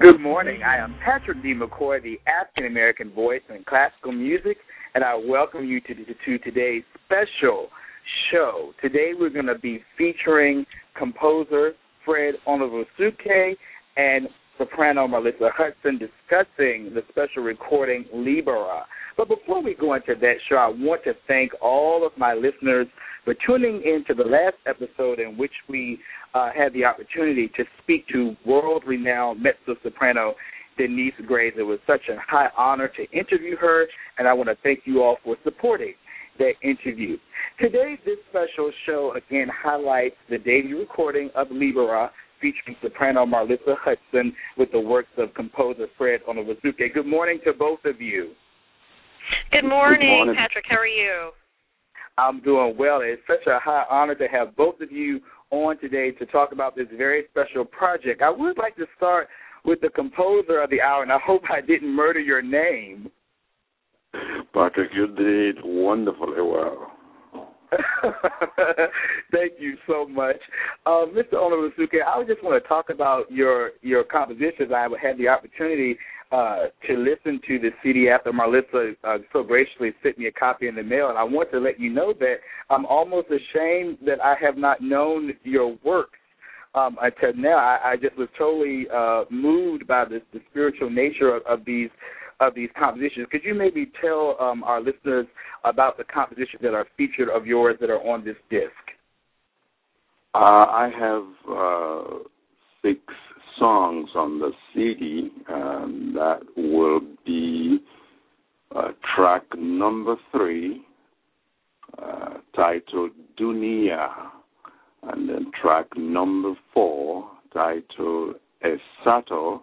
Good morning. I am Patrick D. McCoy, the African American voice in classical music, and I welcome you to, to today's special show. Today we're going to be featuring composer Fred Onovwerosuoke and soprano Marlissa Hudson discussing the special recording Libera. But before we go into that show, I want to thank all of my listeners for tuning in to the last episode in which we uh, had the opportunity to speak to world renowned mezzo soprano Denyce Graves. It was such a high honor to interview her, and I want to thank you all for supporting that interview. Today, this special show again highlights the debut recording of Libera featuring soprano Marlissa Hudson with the works of composer Fred Onovwerosuoke. Good morning to both of you. Good morning, Good morning. Patrick. How are you? I'm doing well. It's such a high honor to have both of you on today to talk about this very special project. I would like to start with the composer of the hour, and I hope I didn't murder your name. Patrick, you did wonderfully well. Thank you so much, uh, Mr. Onovwerosuoke. I just want to talk about your your compositions. I had the opportunity uh, to listen to the CD after Marlissa uh, so graciously sent me a copy in the mail, and I want to let you know that I'm almost ashamed that I have not known your works um, until now. I, I just was totally uh, moved by the, the spiritual nature of, of these of these compositions. Could you maybe tell um, our listeners about the compositions that are featured of yours that are on this disc? Uh, I have uh, six songs on the CD, and that will be uh, track number three, uh, titled Dunia, and then track number four, titled Esato.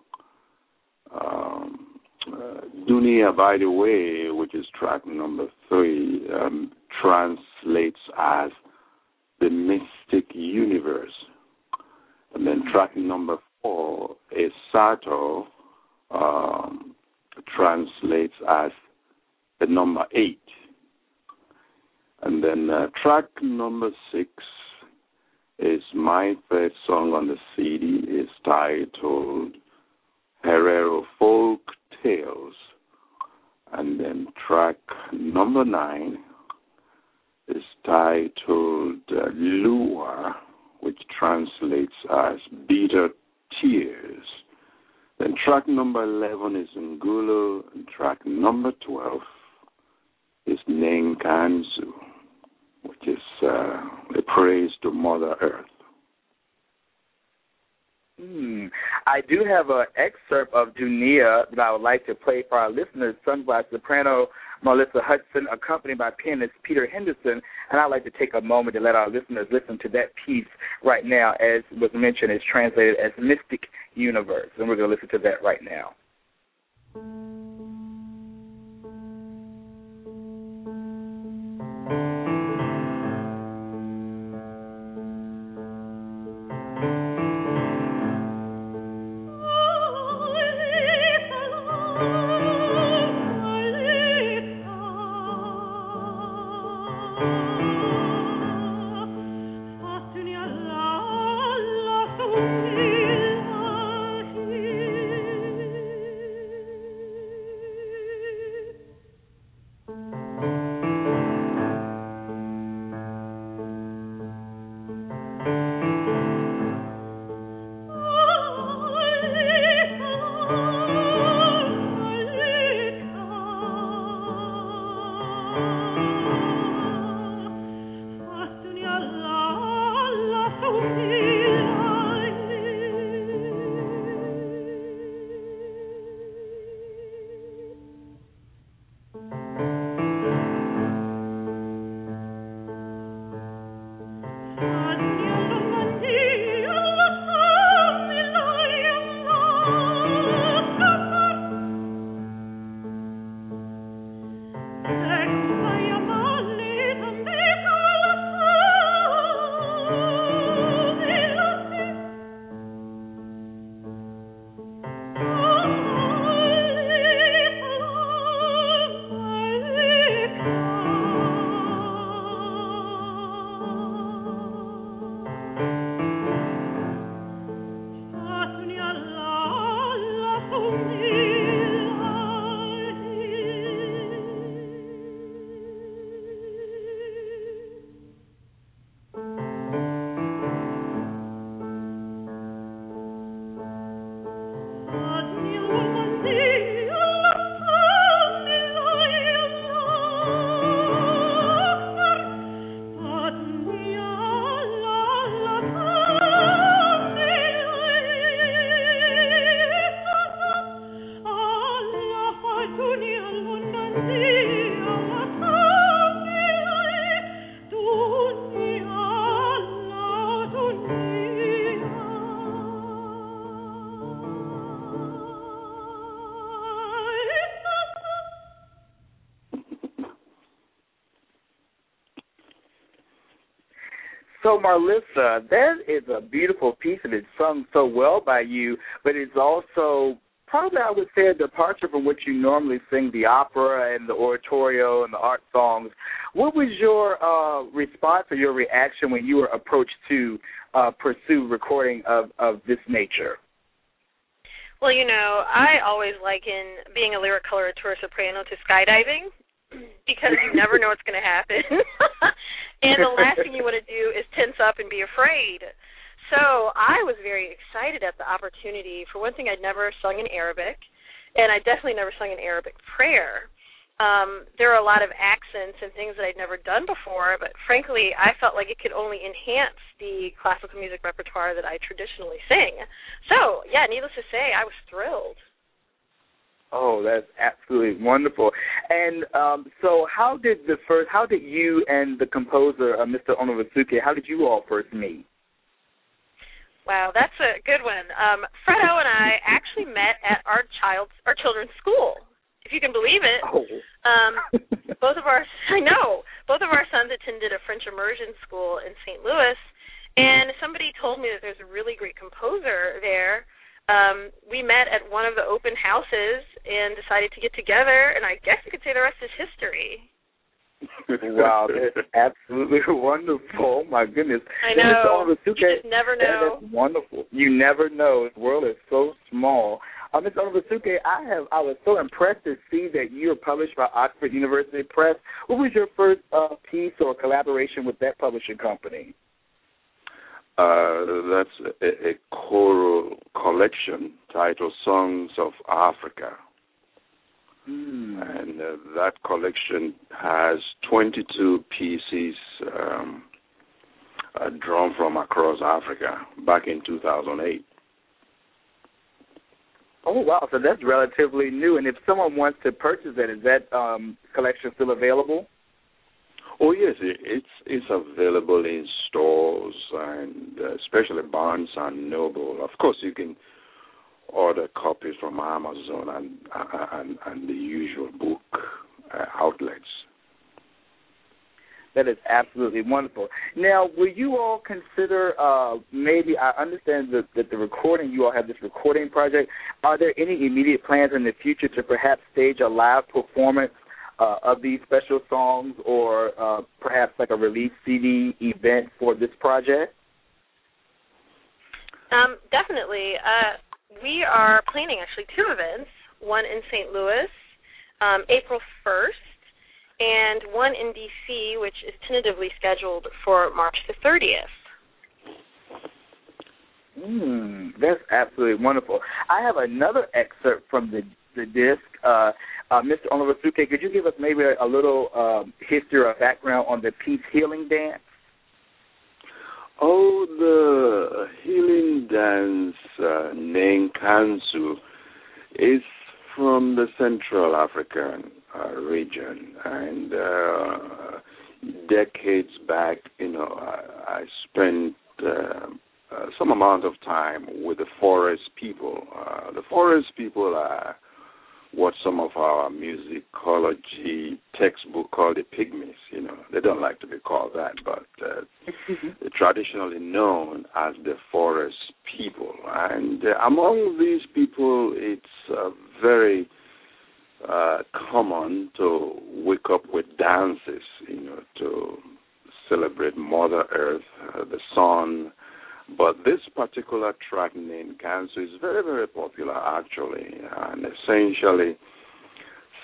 Um, uh, Dunia, by the way, which is track number three, um, translates as the mystic universe. And then track number four is Sato, um, translates as the number eight. And then uh, track number six is my third song on the CD, is titled Herero Folk Tales. And then track number nine is titled uh, Lua, which translates as Bitter Tears. Then track number 11 is Ngulu, and track number 12 is Nenkanzu, which is uh, a praise to Mother Earth. Hmm. I do have an excerpt of Dunia that I would like to play for our listeners, sung by soprano Marlissa Hudson, accompanied by pianist Peter Henderson. And I'd like to take a moment to let our listeners listen to that piece right now. As was mentioned, it's translated as Mystic Universe. And we're going to listen to that right now. So, Marlissa, that is a beautiful piece, and it's sung so well by you, but it's also probably, I would say, a departure from what you normally sing the opera and the oratorio and the art songs. What was your uh, response or your reaction when you were approached to uh, pursue recording of, of this nature? Well, you know, I always liken being a lyric coloratura soprano to skydiving because you never know what's going to happen. and the last thing you want to do is tense up and be afraid. So I was very excited at the opportunity. For one thing, I'd never sung in Arabic, and I definitely never sung an Arabic prayer. Um, there are a lot of accents and things that I'd never done before, but frankly, I felt like it could only enhance the classical music repertoire that I traditionally sing. So, yeah, needless to say, I was thrilled. Oh, that's absolutely wonderful. And um, so, how did the first? How did you and the composer, uh, Mr. Onovwerosuoke, how did you all first meet? Wow, that's a good one. Um, Fredo and I actually met at our child's our children's school, if you can believe it. Oh. Um, both of our I know both of our sons attended a French immersion school in St. Louis, and somebody told me that there's a really great composer there um, we met at one of the open houses and decided to get together, and I guess you could say the rest is history. wow, that's absolutely wonderful. My goodness. I know. Ms. you just never know. That's wonderful. You never know. The world is so small. Uh, Ms. Onovwerosuoke, I have I was so impressed to see that you were published by Oxford University Press. What was your first uh, piece or collaboration with that publishing company? Uh, that's a, a, choral collection titled Songs of Africa. Mm. And uh, that collection has 22 pieces um, uh, drawn from across Africa back in 2008. Oh wow! So that's relatively new. And if someone wants to purchase it, is that um, collection still available? Oh yes, it's it's available in stores and uh, especially Barnes and Noble. Of course, you can order copies from Amazon and and, and the usual book uh, outlets. That is absolutely wonderful. Now, will you all consider uh, maybe? I understand that, that the recording you all have this recording project. Are there any immediate plans in the future to perhaps stage a live performance uh, of these special songs or uh, perhaps like a release CD event for this project? Um, definitely. Uh, we are planning actually two events one in St. Louis, um, April 1st, and one in D.C., which is tentatively scheduled for March the 30th. Mm, that's absolutely wonderful. I have another excerpt from the the disc. Uh, uh, Mr. Onovwerosuoke, could you give us maybe a, a little um, history or background on the peace healing dance? Oh, the healing dance uh, Nenkansu is from the Central African uh, region, and uh, decades back, you know, I, I spent uh, uh, some amount of time with the forest people. Uh, the forest people are what some of our musicology textbook call the pygmies. You know, they don't like to be called that, but uh, they're traditionally known as the forest people. And uh, among these people, it's uh, very uh, common to wake up with dances, you know, to celebrate Mother Earth, uh, the sun, but this track Cancer is very, very popular actually, and essentially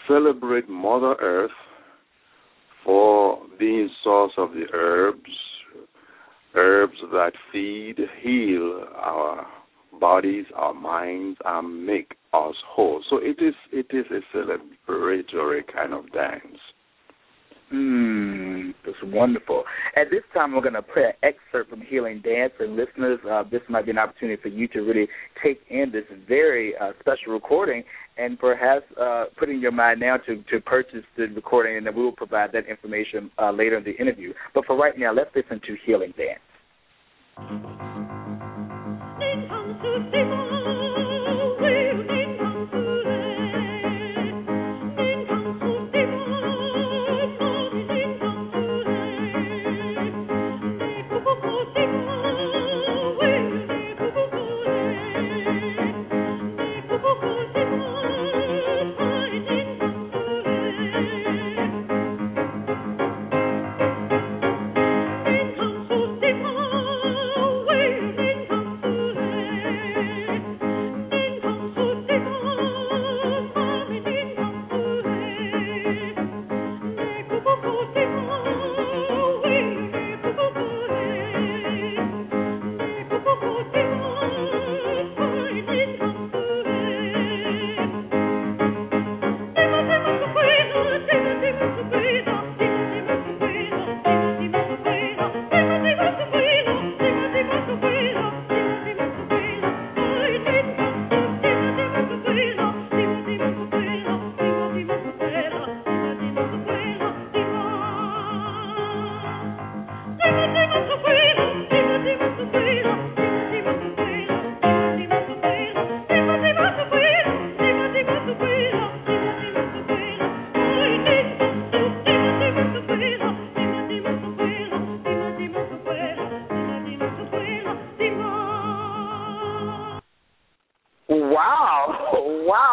celebrate Mother Earth for being source of the herbs, herbs that feed, heal our bodies, our minds, and make us whole. So it is it is a celebratory kind of dance. Mm, that's wonderful. At this time, we're going to play an excerpt from Healing Dance. And listeners, uh, this might be an opportunity for you to really take in this very uh, special recording and perhaps uh, put in your mind now to, to purchase the recording, and then we will provide that information uh, later in the interview. But for right now, let's listen to Healing Dance.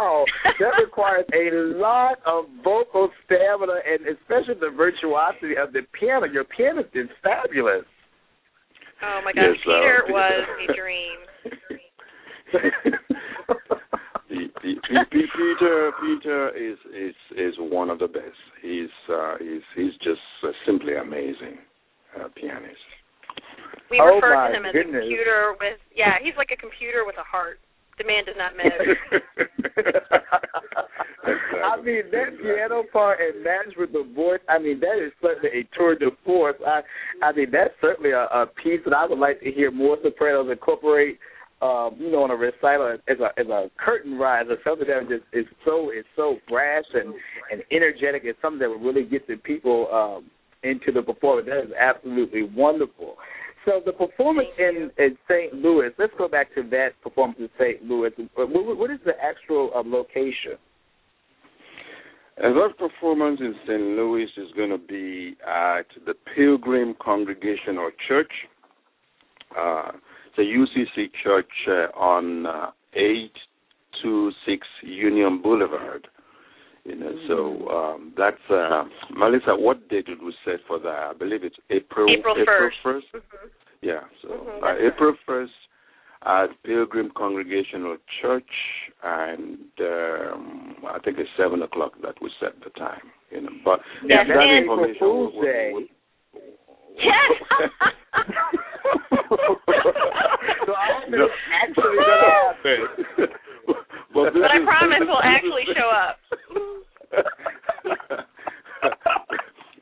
Wow. That requires a lot of vocal stamina and especially the virtuosity of the piano. Your pianist is fabulous. Oh my gosh, Yes, Peter Peter- was a dream. P- P- P- P- Peter Peter is is is one of the best. He's uh, he's he's just uh, simply amazing uh, pianist. We Oh refer to him as goodness. a computer with yeah, he's like a computer with a heart. The man does not measure. I mean that piano part and matched with the voice. I mean that is certainly a tour de force. I, I mean that's certainly a, a piece that I would like to hear more sopranos incorporate. Um, you know, on a recital as a as a curtain riser, something that just is so is so brash and and energetic. It's something that would really get the people um, into the performance. That is absolutely wonderful. So the performance in, in St. Louis. Let's go back to that performance in St. Louis. What, what is the actual uh, location? And that performance in St. Louis is going to be at the Pilgrim Congregational Church. Uh, it's a UCC church uh, on uh, 826 Union Boulevard. You know, so um, that's uh, Marlissa. What date did we set for that? I believe it's April. April 1st. first. Mhm. Yeah. So Mhm, uh, April first at Pilgrim Congregational Church, and um, I think it's seven o'clock that we set the time. You know, but Yes, that April information Fool's will- will- Day. will- Yes. so I don't think it's actually gonna happen. but, but I promise we'll actually show up.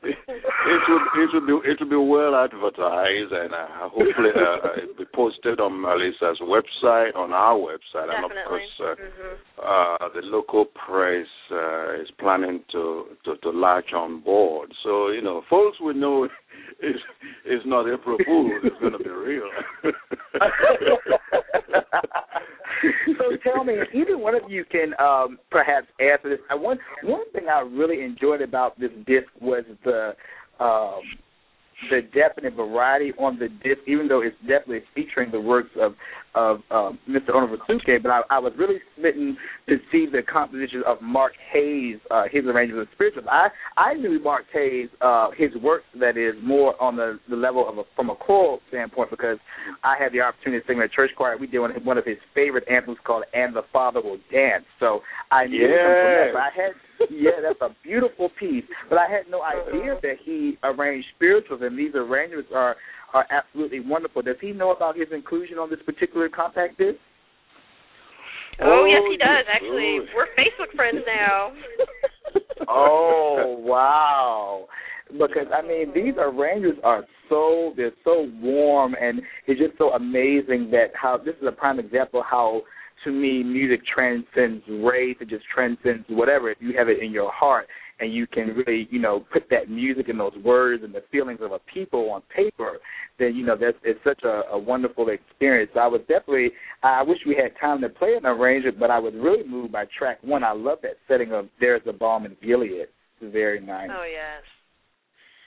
it will it will be it will be well advertised and uh, hopefully uh, it'll be posted on Marlissa's website on our website and of course uh, Mhm. uh, the local press uh, is planning to, to to latch on board. So you know, folks will know it's it's not April Fool's. It's going to be real. so tell me, if either one of you can um, perhaps answer this. I, one one thing I really enjoyed about this disc was the um, the depth and variety on the disc, even though it's definitely featuring the works of of um, Mr. Onovwerosuoke, but I, I was really smitten to see the composition of Mark Hayes, uh, his arrangement of spirituals. I I knew Mark Hayes, uh, his work that is more on the, the level of a, from a choral standpoint because I had the opportunity to sing in a church choir. We did one, one of his favorite anthems called "And the Father Will Dance." So I knew him from that. But I had yeah, that's a beautiful piece. But I had no idea uh-huh. that he arranged spirituals, and these arrangements are are absolutely wonderful. Does he know about his inclusion on this particular compact disc? Oh, yes, Oh, he does. Actually, Oh. we're Facebook friends now. oh wow! Because I mean, these arrangements are so they're so warm, and it's just so amazing that how this is a prime example of how to me music transcends race. It just transcends whatever. If you have it in your heart, and you can really you know put that music and those words and the feelings of a people on paper, then you know that's it's such a, a wonderful experience. So I was definitely I wish we had time to play an arrangement, but I was really moved by track one. I love that setting of "There's a Balm in Gilead." It's very nice. oh yes.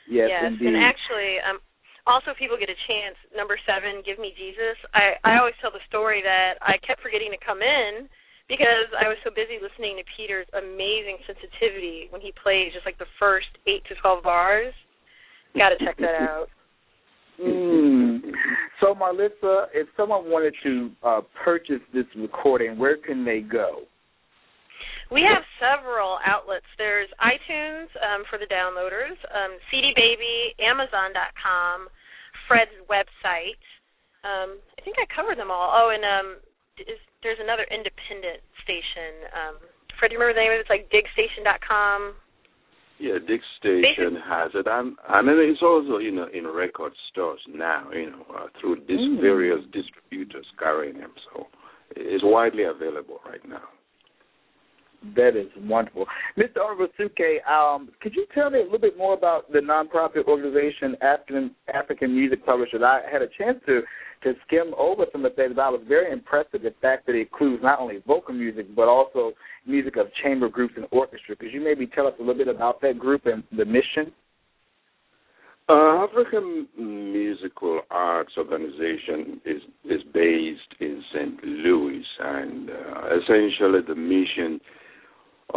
yes, yes, indeed. and actually, um, also if people get a chance, number seven, "Give Me Jesus." I I always tell the story that I kept forgetting to come in because I was so busy listening to Peter's amazing sensitivity when he plays just like the first eight to twelve bars. Got to check that out. Mm. So, Marlissa, if someone wanted to uh, purchase this recording, where can they go? We have several outlets. There's iTunes um, for the downloaders, um, CD Baby, Amazon.com, Fred's website. Um, I think I covered them all. Oh, and um, is, there's another independent station. Um, Fred, do you remember the name of it? It's like DigStation.com. Yeah, Dick Station has it, and and then it's also you know in record stores now, you know, uh, through dis- Mm. various distributors carrying them. So it's widely available right now. That is wonderful. Mr. Onovwerosuoke, um, could you tell me a little bit more about the nonprofit organization African African Music Publishers? I had a chance to to skim over some of the things. I was very impressed with the fact that it includes not only vocal music but also music of chamber groups and orchestra. Could you maybe tell us a little bit about that group and the mission? Uh, African Musical Arts Organization is is based in St. Louis, and uh, essentially the mission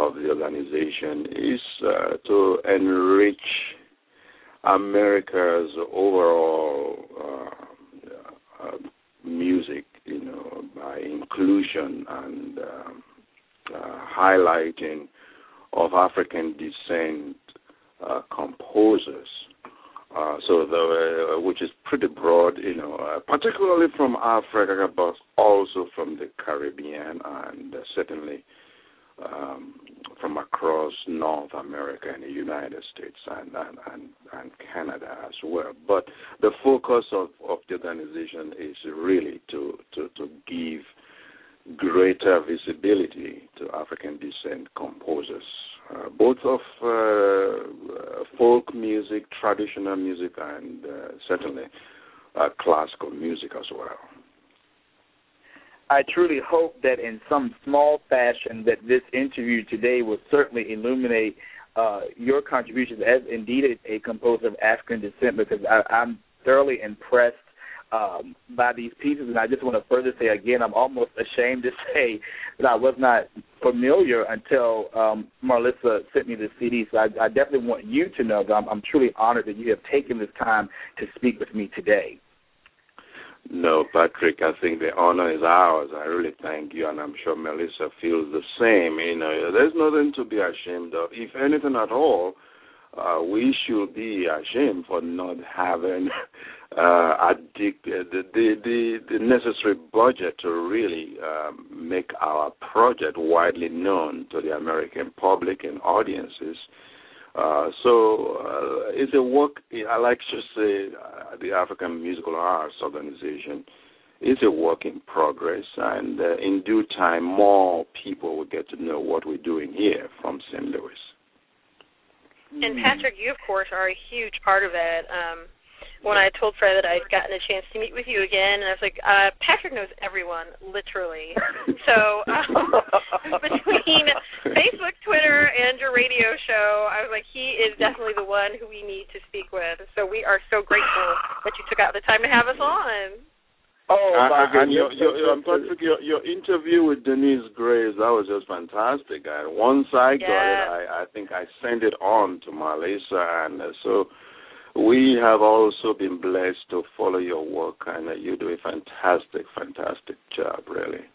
of the organization is uh, to enrich America's overall uh, uh, music, you know, by inclusion and um, uh, highlighting of African descent uh, composers. Uh, so the which is pretty broad, you know, particularly from Africa, but also from the Caribbean and certainly um, from across North America and the United States and, and, and, and Canada as well. But the focus of, of the organization is really to, to, to give greater visibility to African descent composers, uh, both of uh, folk music, traditional music, and uh, certainly uh, classical music as well. I truly hope that in some small fashion that this interview today will certainly illuminate uh, your contributions as indeed a, a composer of African descent because I, I'm thoroughly impressed um, by these pieces. And I just want to further say again, I'm almost ashamed to say that I was not familiar until um, Marlissa sent me the CD. So I, I definitely want you to know that I'm, I'm truly honored that you have taken this time to speak with me today. No, Patrick, I think the honor is ours. I really thank you, and I'm sure Marlissa feels the same. You know, there's nothing to be ashamed of. If anything at all, uh, we should be ashamed for not having uh, the, the, the, the necessary budget to really um, make our project widely known to the American public and audiences. Uh, so uh, it's a work. I like to say uh, the African Musical Arts Organization is a work in progress, and uh, in due time, more people will get to know what we're doing here from St. Louis. And Patrick, you of course are a huge part of it. Um, when I told Fred that I'd gotten a chance to meet with you again, and I was like, uh, Patrick knows everyone, literally. so um, between Facebook, Twitter, and your radio show, I was like, he is definitely the one who we need to speak with. So we are so grateful that you took out the time to have us on. Oh, my uh, and your, your, your, Patrick, your, your interview with Denyce Graves, that was just fantastic. And once I got it, I, I think I sent it on to Marlissa, and uh, so we have also been blessed to follow your work, and you do a fantastic, fantastic job, really.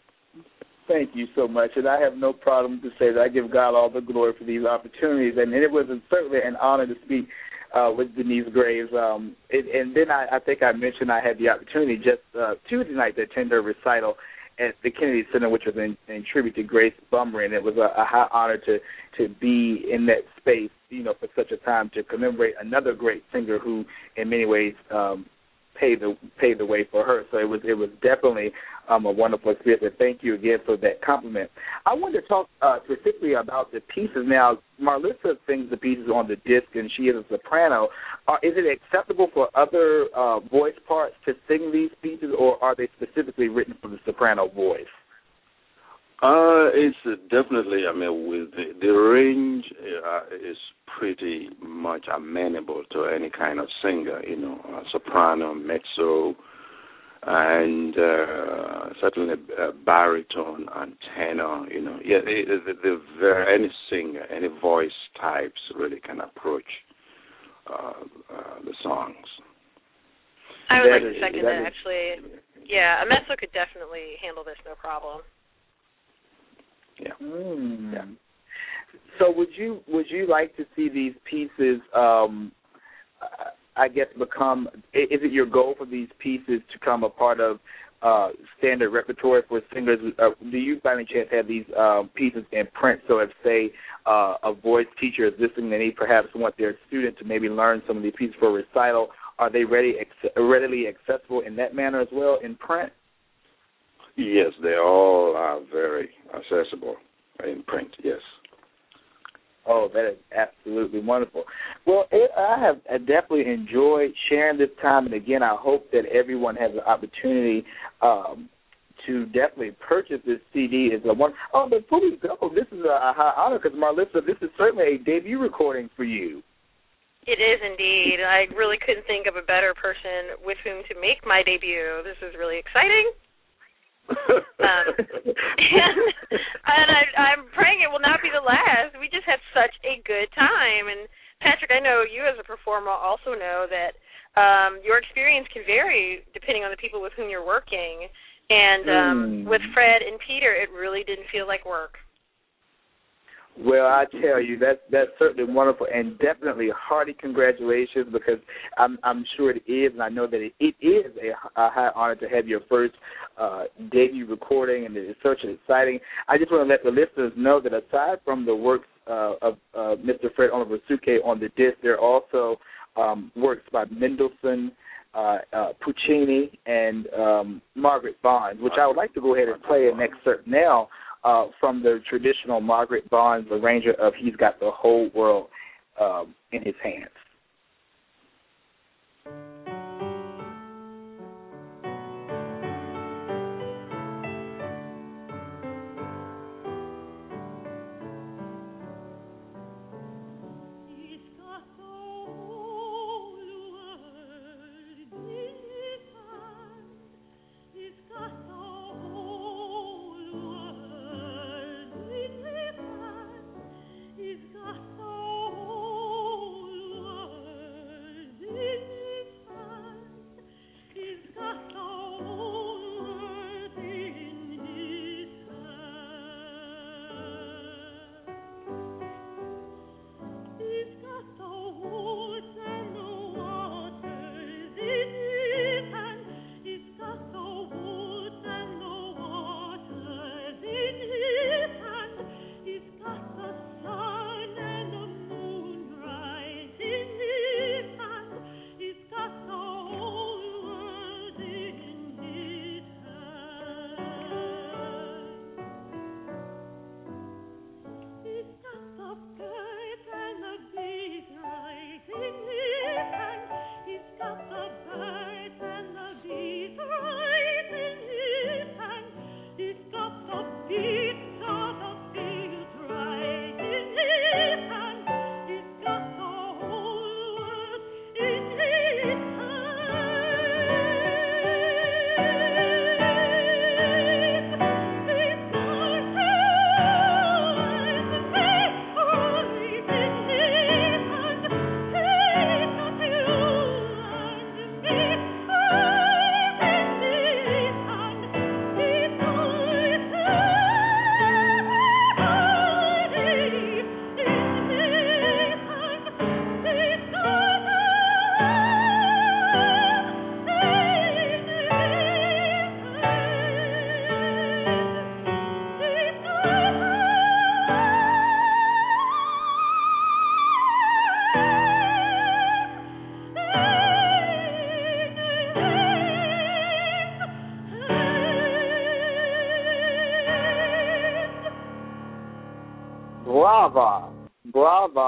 Thank you so much, and I have no problem to say that I give God all the glory for these opportunities, and it was certainly an honor to speak uh, with Denyce Graves. Um, it, and then I, I think I mentioned I had the opportunity just uh, Tuesday night to attend her recital at the Kennedy Center, which was in, in tribute to Grace Bumbry, and it was a, a high honor to to be in that space, you know, for such a time to commemorate another great singer who, in many ways, um, paved the paved the way for her. So it was it was definitely um, a wonderful experience. And thank you again for that compliment. I wanted to talk uh, specifically about the pieces. Now, Marlissa sings the pieces on the disc, and she is a soprano. Uh, is it acceptable for other uh, voice parts to sing these pieces, or are they specifically written for the soprano voice? Uh, it's definitely. I mean, with the, the range uh, is pretty much amenable to any kind of singer. You know, uh, soprano, mezzo, and uh, certainly uh, baritone and tenor. You know, yeah, the, the, the very, any singer, any voice types really can approach uh, uh, the songs. I would that like to second that. that actually, yeah, a mezzo could definitely handle this, no problem. Yeah. Mm. yeah. So would you would you like to see these pieces? Um, I guess become. Is it your goal for these pieces to come a part of uh, standard repertoire for singers? Uh, do you by any chance have these um, pieces in print? So if say uh, a voice teacher is listening and they perhaps want their student to maybe learn some of these pieces for recital, are they ready readily accessible in that manner as well in print? Yes, they all are very accessible in print. Yes. Oh, that is absolutely wonderful. Well, it, I have I definitely enjoyed sharing this time, and again, I hope that everyone has an opportunity um, to definitely purchase this CD. Is a one. Oh, but before we go, this is a, a high honor because Marlissa, this is certainly a debut recording for you. It is indeed. I really couldn't think of a better person with whom to make my debut. This is really exciting um, and and I, I'm praying it will not be the last. We just had such a good time. And Patrick, I know you as a performer also know that um, your experience can vary depending on the people with whom you're working. And um, mm. with Fred and Peter, it really didn't feel like work. Well, I tell you that that's certainly wonderful, and definitely hearty congratulations because I'm I'm sure it is, and I know that it, it is a, a high honor to have your first uh, debut recording, and it's such an exciting. I just want to let the listeners know that aside from the works uh, of uh, Mr. Fred Onovwerosuoke on the disc, there are also um, works by Mendelssohn. Uh, uh, Puccini and um, Margaret Bonds, which I would like to go ahead and play an excerpt now uh, from the traditional Margaret Bonds arranger of "He's Got the Whole World um, in His Hands."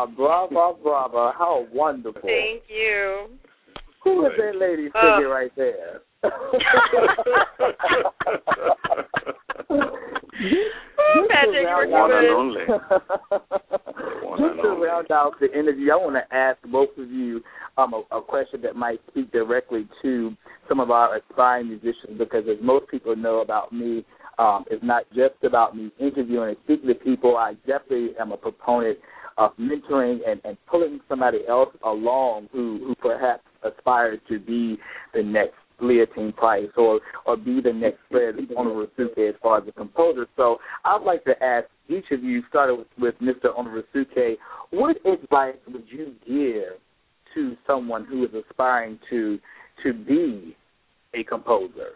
Brava, brava, brava. How wonderful. Thank you. Who is that lady singing uh. right there? Patrick, you one and only. Just to round out the interview, I want to ask both of you um, a, a question that might speak directly to some of our aspiring musicians because, as most people know about me, um, it's not just about me interviewing and speaking to people. I definitely am a proponent of mentoring and, and pulling somebody else along who, who perhaps aspires to be the next Leontyne Price or or be the next Fred as far as a composer. So I'd like to ask each of you, starting with, with Mr. Onovwerosuoke, what advice would you give to someone who is aspiring to to be a composer?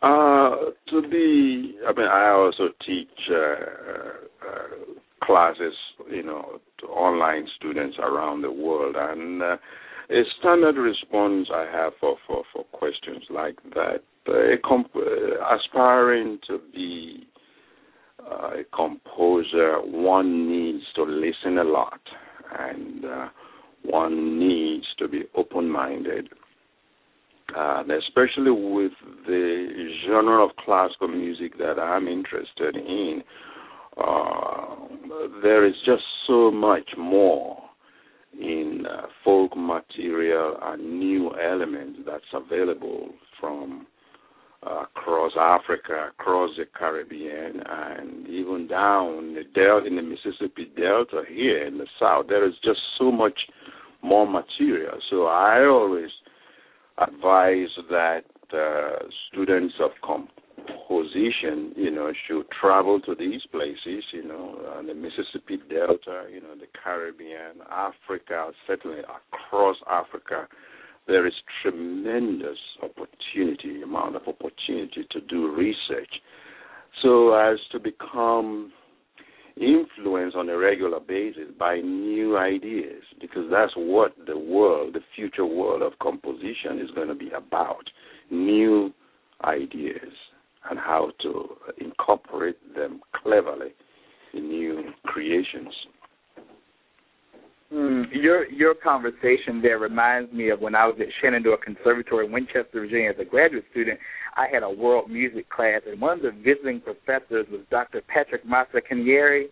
Uh, to be, I mean, I also teach uh, uh, classes, you know, to online students around the world, and uh, a standard response I have for for, for questions like that: a comp- uh, aspiring to be uh, a composer, one needs to listen a lot, and uh, one needs to be open-minded and especially with the genre of classical music that I'm interested in, uh, there is just so much more in uh, folk material and new elements that's available from uh, across Africa, across the Caribbean, and even down the delta in the Mississippi Delta here in the South. There is just so much more material. So I always advise that uh, students of composition, you know, should travel to these places, you know, uh, the Mississippi Delta, you know, the Caribbean, Africa, certainly across Africa. There is tremendous opportunity, amount of opportunity to do research, so as to become influenced on a regular basis by new ideas, because that's what the world, the future world of composition is going to be about new ideas and how to incorporate them cleverly in new creations. Mm, your your conversation there reminds me of when I was at Shenandoah Conservatory in Winchester, Virginia, as a graduate student. I had a world music class, and one of the visiting professors was Dr. Patrick Matsikenyiri,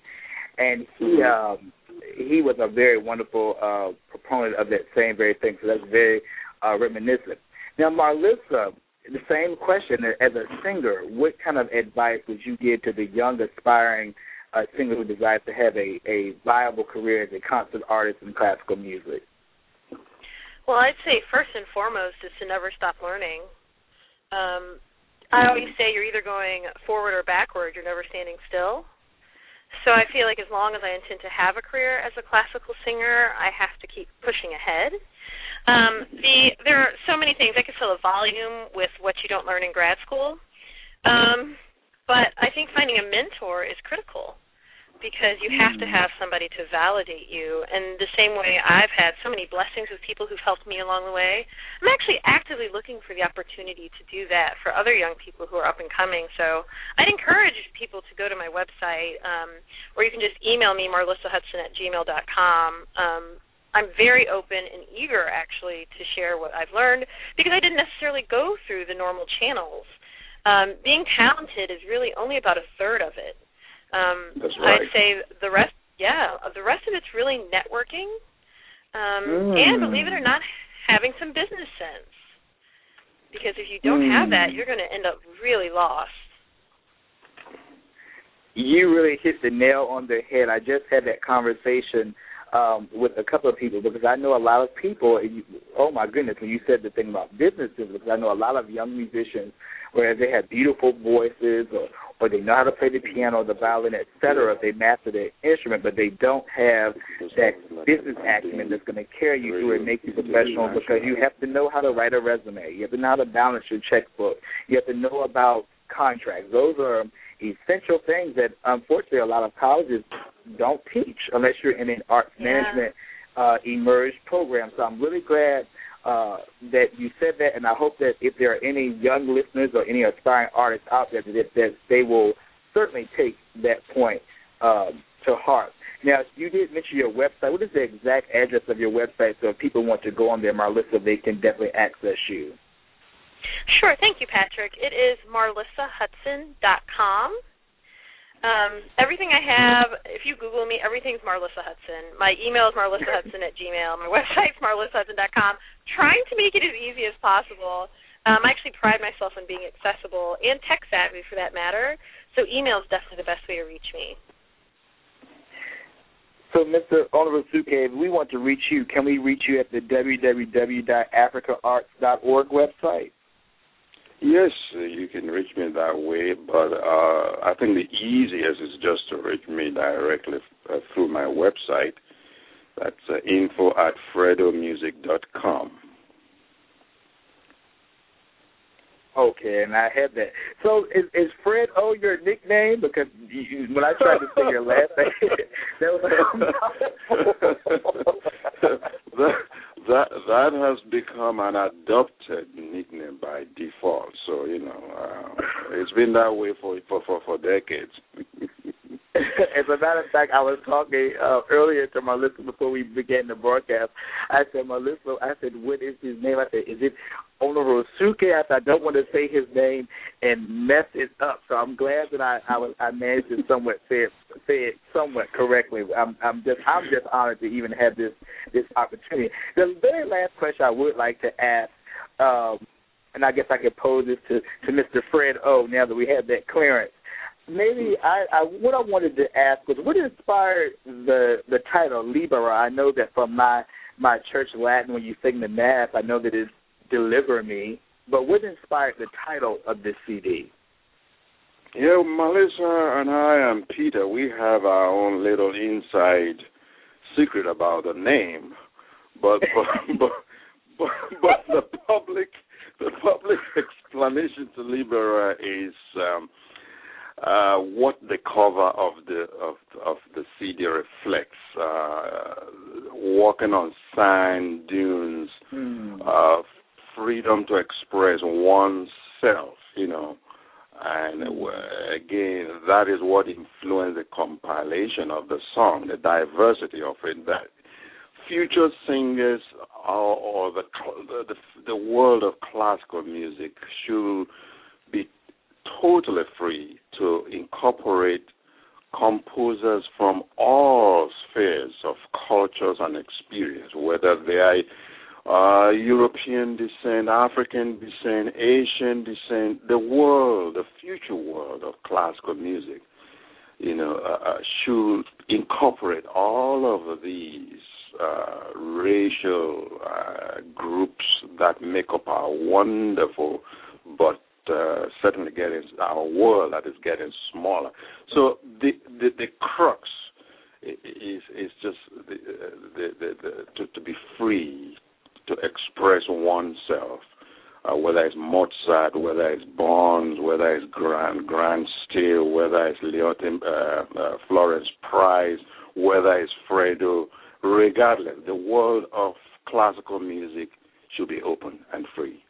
and he um, he was a very wonderful uh, proponent of that same very thing. So that's very uh, reminiscent. Now, Marlissa, the same question as a singer. What kind of advice would you give to the young aspiring a singer who desires to have a, a viable career as a concert artist in classical music? Well, I'd say first and foremost is to never stop learning. Um, I always say you're either going forward or backward. You're never standing still. So I feel like as long as I intend to have a career as a classical singer, I have to keep pushing ahead. Um, the there are so many things. I could fill a volume with what you don't learn in grad school, um, but I think finding a mentor is critical because you have to have somebody to validate you. And the same way I've had so many blessings with people who've helped me along the way, I'm actually actively looking for the opportunity to do that for other young people who are up and coming. So I'd encourage people to go to my website, um, or you can just email me, marlissahudson at gmail.com. Um, I'm very open and eager actually to share what I've learned because I didn't necessarily go through the normal channels. Um, being talented is really only about a third of it um, right. I'd say the rest, yeah, the rest of it's really networking, um, mm. and believe it or not, having some business sense. Because if you don't mm. have that, you're going to end up really lost. You really hit the nail on the head. I just had that conversation um, with a couple of people because I know a lot of people. You, oh my goodness, when you said the thing about businesses, because I know a lot of young musicians, whereas they have beautiful voices or or they know how to play the piano, the violin, etc. They master the instrument, but they don't have that business acumen that's going to carry you through and make you professional. Because you have to know how to write a resume, you have to know how to balance your checkbook, you have to know about contracts. Those are essential things that unfortunately a lot of colleges don't teach unless you're in an arts yeah. management uh, emerged program. So I'm really glad uh, that you said that, and I hope that if there are any young listeners or any aspiring artists out there, that, that they will certainly take that point um, to heart. Now, you did mention your website. What is the exact address of your website so if people want to go on there, Marlissa, they can definitely access you? Sure. Thank you, Patrick. It is marlissahudson.com. Um, everything I have, if you Google me, everything's Marlissa Hudson. My email is marlissahudson at gmail. My website's marlissahudson.com. Trying to make it as easy as possible. Um, I actually pride myself on being accessible and tech savvy for that matter. So email is definitely the best way to reach me. So, Mr. Onorosuke, if we want to reach you, can we reach you at the www.africaarts.org website? Yes, you can reach me that way, but uh, I think the easiest is just to reach me directly uh, through my website. That's uh, info at fredomusic.com. Okay, and I had that. So is, is Fred O your nickname? Because you, when I tried to say your last name, that was that, that that has become an adopted nickname by default. So you know, uh, it's been that way for for for, for decades. As a matter of fact, I was talking uh, earlier to Marlissa before we began the broadcast. I said, Marlissa, I said, what is his name? I said, is it Onorosuke? I said, I don't want to say his name and mess it up. So I'm glad that I I, was, I managed to somewhat say it, say it somewhat correctly. I'm I'm just I'm just honored to even have this this opportunity. The very last question I would like to ask. Um, and I guess I could pose this to to Mr. Fred O. Now that we have that clearance. Maybe I, I what I wanted to ask was what inspired the the title Libera. I know that from my my church Latin when you sing the mass, I know that it's deliver me. But what inspired the title of this CD? Yeah, Marlissa and I and Peter, we have our own little inside secret about the name, but but but, but, but the public the public explanation to Libera is um, uh, what the cover of the of of the CD reflects. Uh, walking on sand dunes, mm. uh, freedom to express oneself, you know. And uh, again, that is what influenced the compilation of the song, the diversity of it. That future singers or, or the, the the world of classical music should be totally free to incorporate composers from all spheres of cultures and experience, whether they are uh, European descent, African descent, Asian descent, the world, the future world of classical music, you know, uh, uh should incorporate all of these uh, racial uh, groups that make up our wonderful but uh, certainly getting our world that is getting smaller. So the the, the crux is is just the, the, the, the to, to be free to express oneself. Uh, whether it's Mozart, whether it's Bonds, whether it's Grant Grant Still, whether it's Leotin, uh, uh, Florence Price, whether it's Fred O, regardless, the world of classical music should be open and free.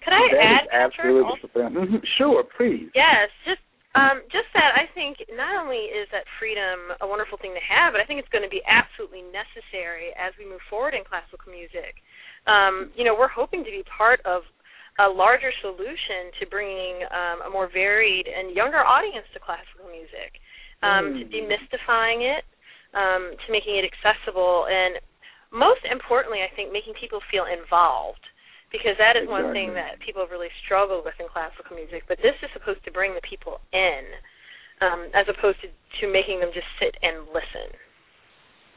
Could I that add, absolutely mm-hmm. Sure, please. Yes, just um, just that I think not only is that freedom a wonderful thing to have, but I think it's going to be absolutely necessary as we move forward in classical music. Um, you know, we're hoping to be part of a larger solution to bringing um, a more varied and younger audience to classical music, um, mm. to demystifying it, um, to making it accessible, and most importantly, I think making people feel involved because that is exactly. one thing that people really struggle with in classical music. But this is supposed to bring the people in, um, as opposed to to making them just sit and listen.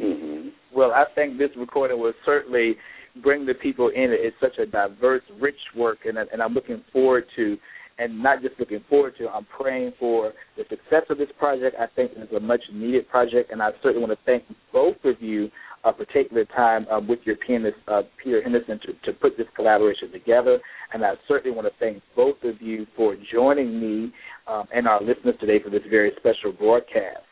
Mm-hmm. Well, I think this recording will certainly bring the people in. It's such a diverse, rich work, and and I'm looking forward to. And not just looking forward to, I'm praying for the success of this project. I think it's a much needed project, and I certainly want to thank both of you a particular time um, with your pianist uh, Peter Henderson to, to put this collaboration together. And I certainly want to thank both of you for joining me um, and our listeners today for this very special broadcast.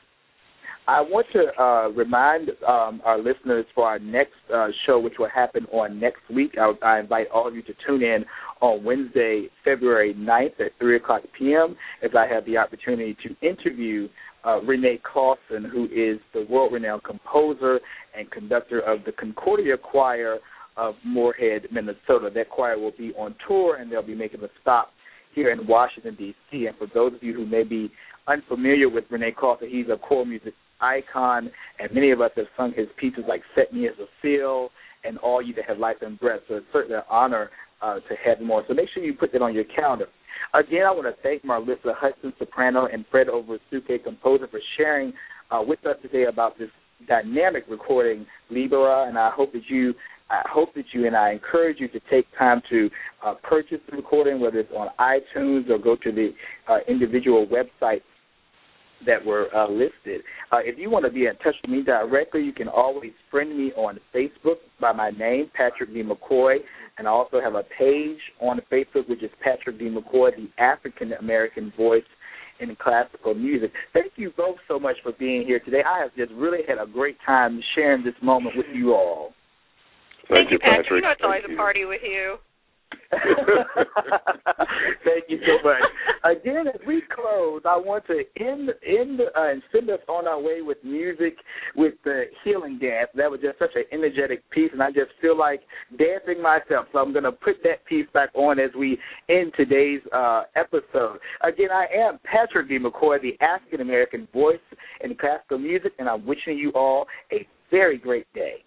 I want to uh, remind um, our listeners for our next uh, show, which will happen on next week. I, I, invite all of you to tune in on Wednesday, February 9th at 3 o'clock p.m. as I have the opportunity to interview uh, René Clausen, who is the world renowned composer and conductor of the Concordia Choir of Moorhead, Minnesota. That choir will be on tour and they'll be making a stop here in Washington, D.C. And for those of you who may be unfamiliar with René Clausen, he's a choral music icon, and many of us have sung his pieces like Set Me as a Seal and All You That Have Life and Breath. So it's certainly an honor uh, to have on. So make sure you put that on your calendar. Again, I want to thank Marlissa Hudson, soprano, and Fred Oversuke, composer, for sharing uh, with us today about this dynamic recording, Libera, and I hope that you I hope that you and I encourage you to take time to uh, purchase the recording, whether it's on iTunes or go to the uh, individual websites that were uh, listed. Uh, if you want to be in touch with me directly, you can always friend me on Facebook by my name, Patrick D. McCoy, and I also have a page on Facebook which is Patrick D. McCoy, the African American voice in classical music. Thank you both so much for being here today. I have just really had a great time sharing this moment with you all. Thank, Thank you, Patrick. Patrick. You know it's always Thank a party with you. Thank you so much. Again, as we close, I want to end end uh, and send us on our way with music with the healing dance. That was just such an energetic piece, and I just feel like dancing myself. So I'm going to put that piece back on as we end today's uh, episode. Again, I am Patrick D. McCoy, the African American voice in classical music, and I'm wishing you all a very great day.